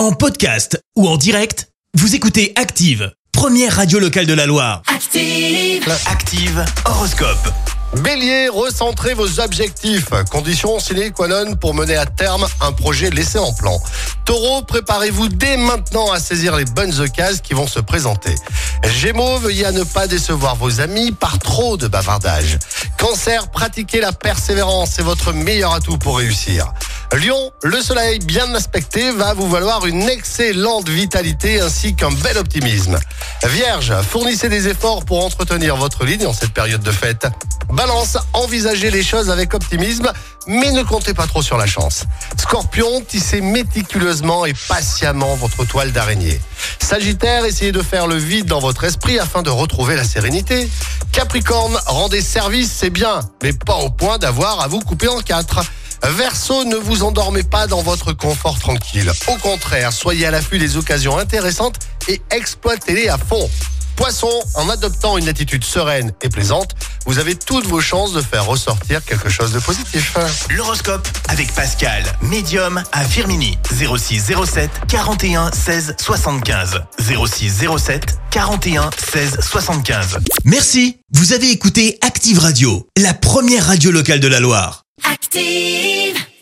En podcast ou en direct, vous écoutez Active, première radio locale de la Loire. Active. Active Horoscope. Bélier, recentrez vos objectifs. Condition sine qua non pour mener à terme un projet laissé en plan. Taureau, préparez-vous dès maintenant à saisir les bonnes occasions qui vont se présenter. Gémeaux, veuillez à ne pas décevoir vos amis par trop de bavardage. Cancer, pratiquez la persévérance, c'est votre meilleur atout pour réussir. Lion, le soleil bien aspecté va vous valoir une excellente vitalité ainsi qu'un bel optimisme. Vierge, fournissez des efforts pour entretenir votre ligne en cette période de fête. Balance, envisagez les choses avec optimisme, mais ne comptez pas trop sur la chance. Scorpion, tissez méticuleusement et patiemment votre toile d'araignée. Sagittaire, essayez de faire le vide dans votre esprit afin de retrouver la sérénité. Capricorne, rendez service, c'est bien, mais pas au point d'avoir à vous couper en quatre. Verseau, ne vous endormez pas dans votre confort tranquille. Au contraire, soyez à l'affût des occasions intéressantes et exploitez-les à fond. Poisson, en adoptant une attitude sereine et plaisante, vous avez toutes vos chances de faire ressortir quelque chose de positif. L'horoscope avec Pascal, médium à Firmini. 06 07 41 16 75. 06 07 41 16 75. Merci. Vous avez écouté Active Radio, la première radio locale de la Loire. Active.